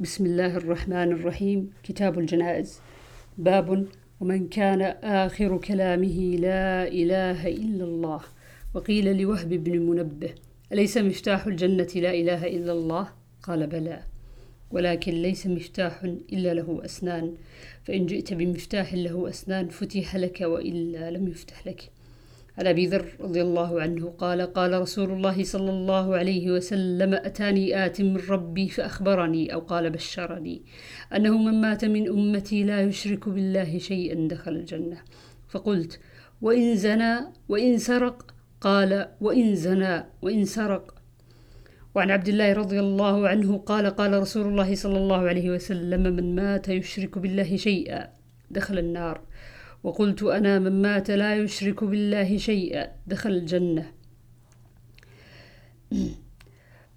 بسم الله الرحمن الرحيم كتاب الجنائز باب ومن كان آخر كلامه لا إله إلا الله وقيل لوهب بن منبه أليس مفتاح الجنة لا إله إلا الله قال بلى ولكن ليس مفتاح إلا له أسنان فإن جئت بمفتاح له أسنان فتح لك وإلا لم يفتح لك عن أبي ذر رضي الله عنه قال قال رسول الله صلى الله عليه وسلم أتاني آت من ربي فأخبرني أو قال بشرني. أنه من مات من أمتي لا يشرك بالله شيئا دخل الجنة. فقلت وإن زنى وإن سرق؟ قال وإن زنى وإن سرق. وعن عبد الله رضي الله عنه قال قال رسول الله صلى الله عليه وسلم من مات يشرك بالله شيئا دخل النار. وقلت أنا من مات لا يشرك بالله شيئا دخل الجنة.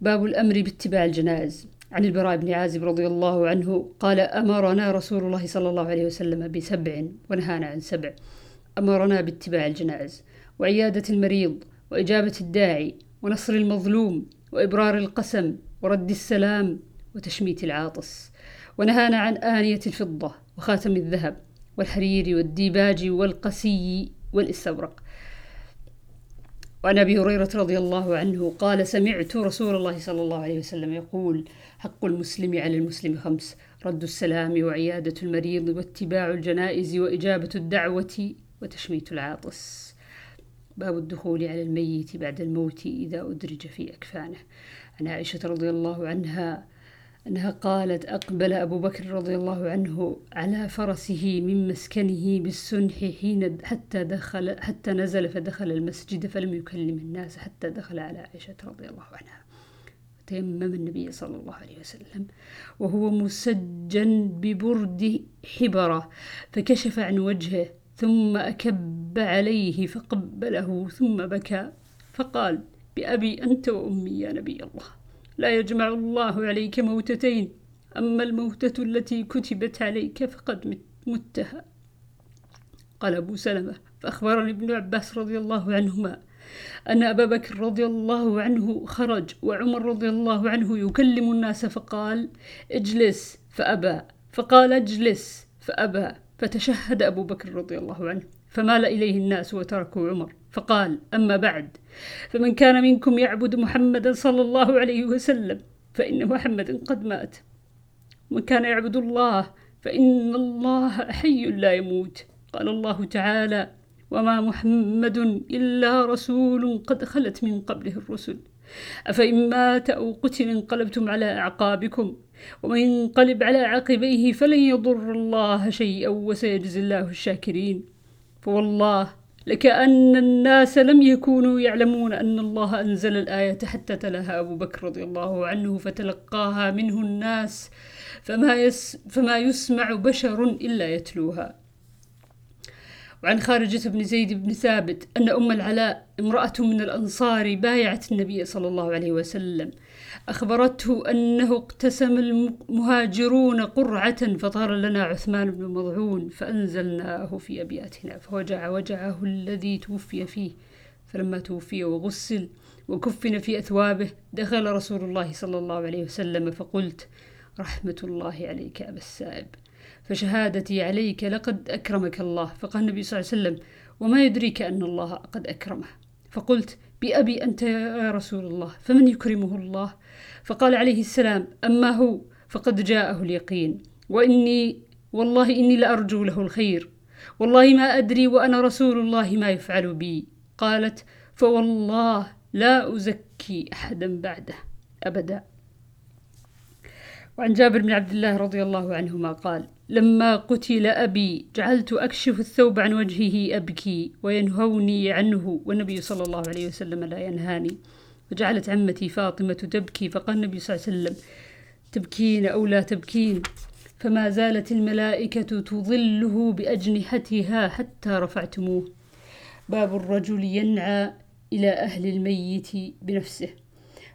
باب الأمر باتباع الجنائز عن البراء بن عازب رضي الله عنه قال أمرنا رسول الله صلى الله عليه وسلم بسبع ونهانا عن سبع. أمرنا باتباع الجنائز وعيادة المريض وإجابة الداعي ونصر المظلوم وإبرار القسم ورد السلام وتشميت العاطس. ونهانا عن آنية الفضة وخاتم الذهب. والحرير والديباج والقسي والإستبرق. وعن أبي هريرة رضي الله عنه قال سمعت رسول الله صلى الله عليه وسلم يقول حق المسلم على المسلم خمس رد السلام وعيادة المريض واتباع الجنائز وإجابة الدعوة وتشميت العاطس. باب الدخول على الميت بعد الموت إذا أدرج في أكفانه. عن عائشة رضي الله عنها أنها قالت أقبل أبو بكر رضي الله عنه على فرسه من مسكنه بالسنح حين حتى دخل حتى نزل فدخل المسجد فلم يكلم الناس حتى دخل على عائشة رضي الله عنها. تيمم النبي صلى الله عليه وسلم وهو مسجن ببرد حبرة فكشف عن وجهه ثم أكب عليه فقبله ثم بكى فقال بأبي أنت وأمي يا نبي الله. لا يجمع الله عليك موتتين أما الموتة التي كتبت عليك فقد متها. قال أبو سلمة فأخبرني ابن عباس رضي الله عنهما أن أبا بكر رضي الله عنه خرج وعمر رضي الله عنه يكلم الناس فقال اجلس. فأبى فقال اجلس. فأبى فتشهد أبو بكر رضي الله عنه فمال إليه الناس وتركوا عمر. فقال أما بعد فمن كان منكم يعبد محمدا صلى الله عليه وسلم فإن محمدا قد مات. ومن كان يعبد الله فإن الله حي لا يموت. قال الله تعالى وما محمد إلا رسول قد خلت من قبله الرسل. أفإن مات أو قتل انقلبتم على أعقابكم ومن ينقلب على عقبيه فلن يضر الله شيئا وسيجزي الله الشاكرين. فوالله لكأن الناس لم يكونوا يعلمون أن الله أنزل الآية حتى تلاها أبو بكر رضي الله عنه فتلقاها منه الناس فما, يس فما يسمع بشر إلا يتلوها. وعن خارجة بن زيد بن ثابت أن أم العلاء امرأة من الأنصار بايعت النبي صلى الله عليه وسلم. أخبرته أنه اقتسم المهاجرون قرعة فطار لنا عثمان بن مضعون فأنزلناه في أبياتنا فوجع وجعه الذي توفي فيه فلما توفي وغسل وكفن في أثوابه دخل رسول الله صلى الله عليه وسلم فقلت رحمة الله عليك أبا السائب. فشهادتي عليك لقد أكرمك الله. فقال النبي صلى الله عليه وسلم وما يدريك أن الله قد أكرمه. فقلت بأبي أنت يا رسول الله فمن يكرمه الله؟ فقال عليه السلام أما هو فقد جاءه اليقين وإني والله إني لأرجو له الخير. والله ما أدري وأنا رسول الله ما يفعل بي. قالت فوالله لا أزكي أحدا بعده أبدا. وعن جابر بن عبد الله رضي الله عنهما قال لما قتل أبي جعلت أكشف الثوب عن وجهه أبكي وينهوني عنه والنبي صلى الله عليه وسلم لا ينهاني وجعلت عمتي فاطمة تبكي فقال النبي صلى الله عليه وسلم تبكين أو لا تبكين فما زالت الملائكة تظله بأجنحتها حتى رفعتموه. باب الرجل ينعى إلى أهل الميت بنفسه.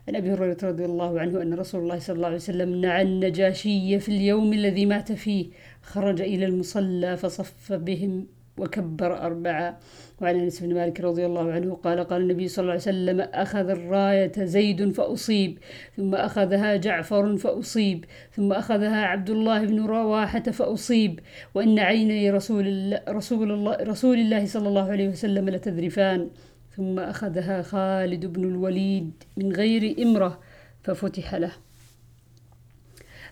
عن أبي هريرة رضي الله عنه أن رسول الله صلى الله عليه وسلم نعى النجاشي في اليوم الذي مات فيه. خرج إلى المصلى فصف بهم وكبر أربعة. وعن أنس بن مالك رضي الله عنه قال قال النبي صلى الله عليه وسلم أخذ الراية زيد فأصيب ثم أخذها جعفر فأصيب ثم أخذها عبد الله بن رواحة فأصيب. وإن عيني رسول الله, رسول الله, رسول الله صلى الله عليه وسلم لتذرفان. ثم أخذها خالد بن الوليد من غير إمرة ففتح له.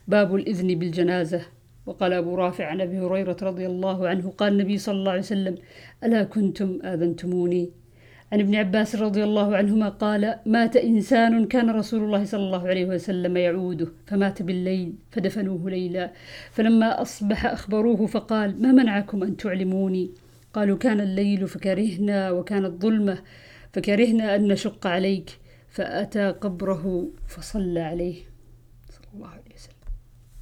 باب الإذن بالجنازة. وقال أبو رافع عن أبي هريرة رضي الله عنه قال النبي صلى الله عليه وسلم ألا كنتم آذنتموني؟ عن ابن عباس رضي الله عنهما قال مات إنسان كان رسول الله صلى الله عليه وسلم يعوده فمات بالليل فدفنوه ليلا فلما أصبح أخبروه فقال ما منعكم أن تعلموني؟ قالوا كان الليل فكرهنا وكانت ظلمة فكرهنا أن نشق عليك فأتى قبره فصلى عليه. صلى الله عليه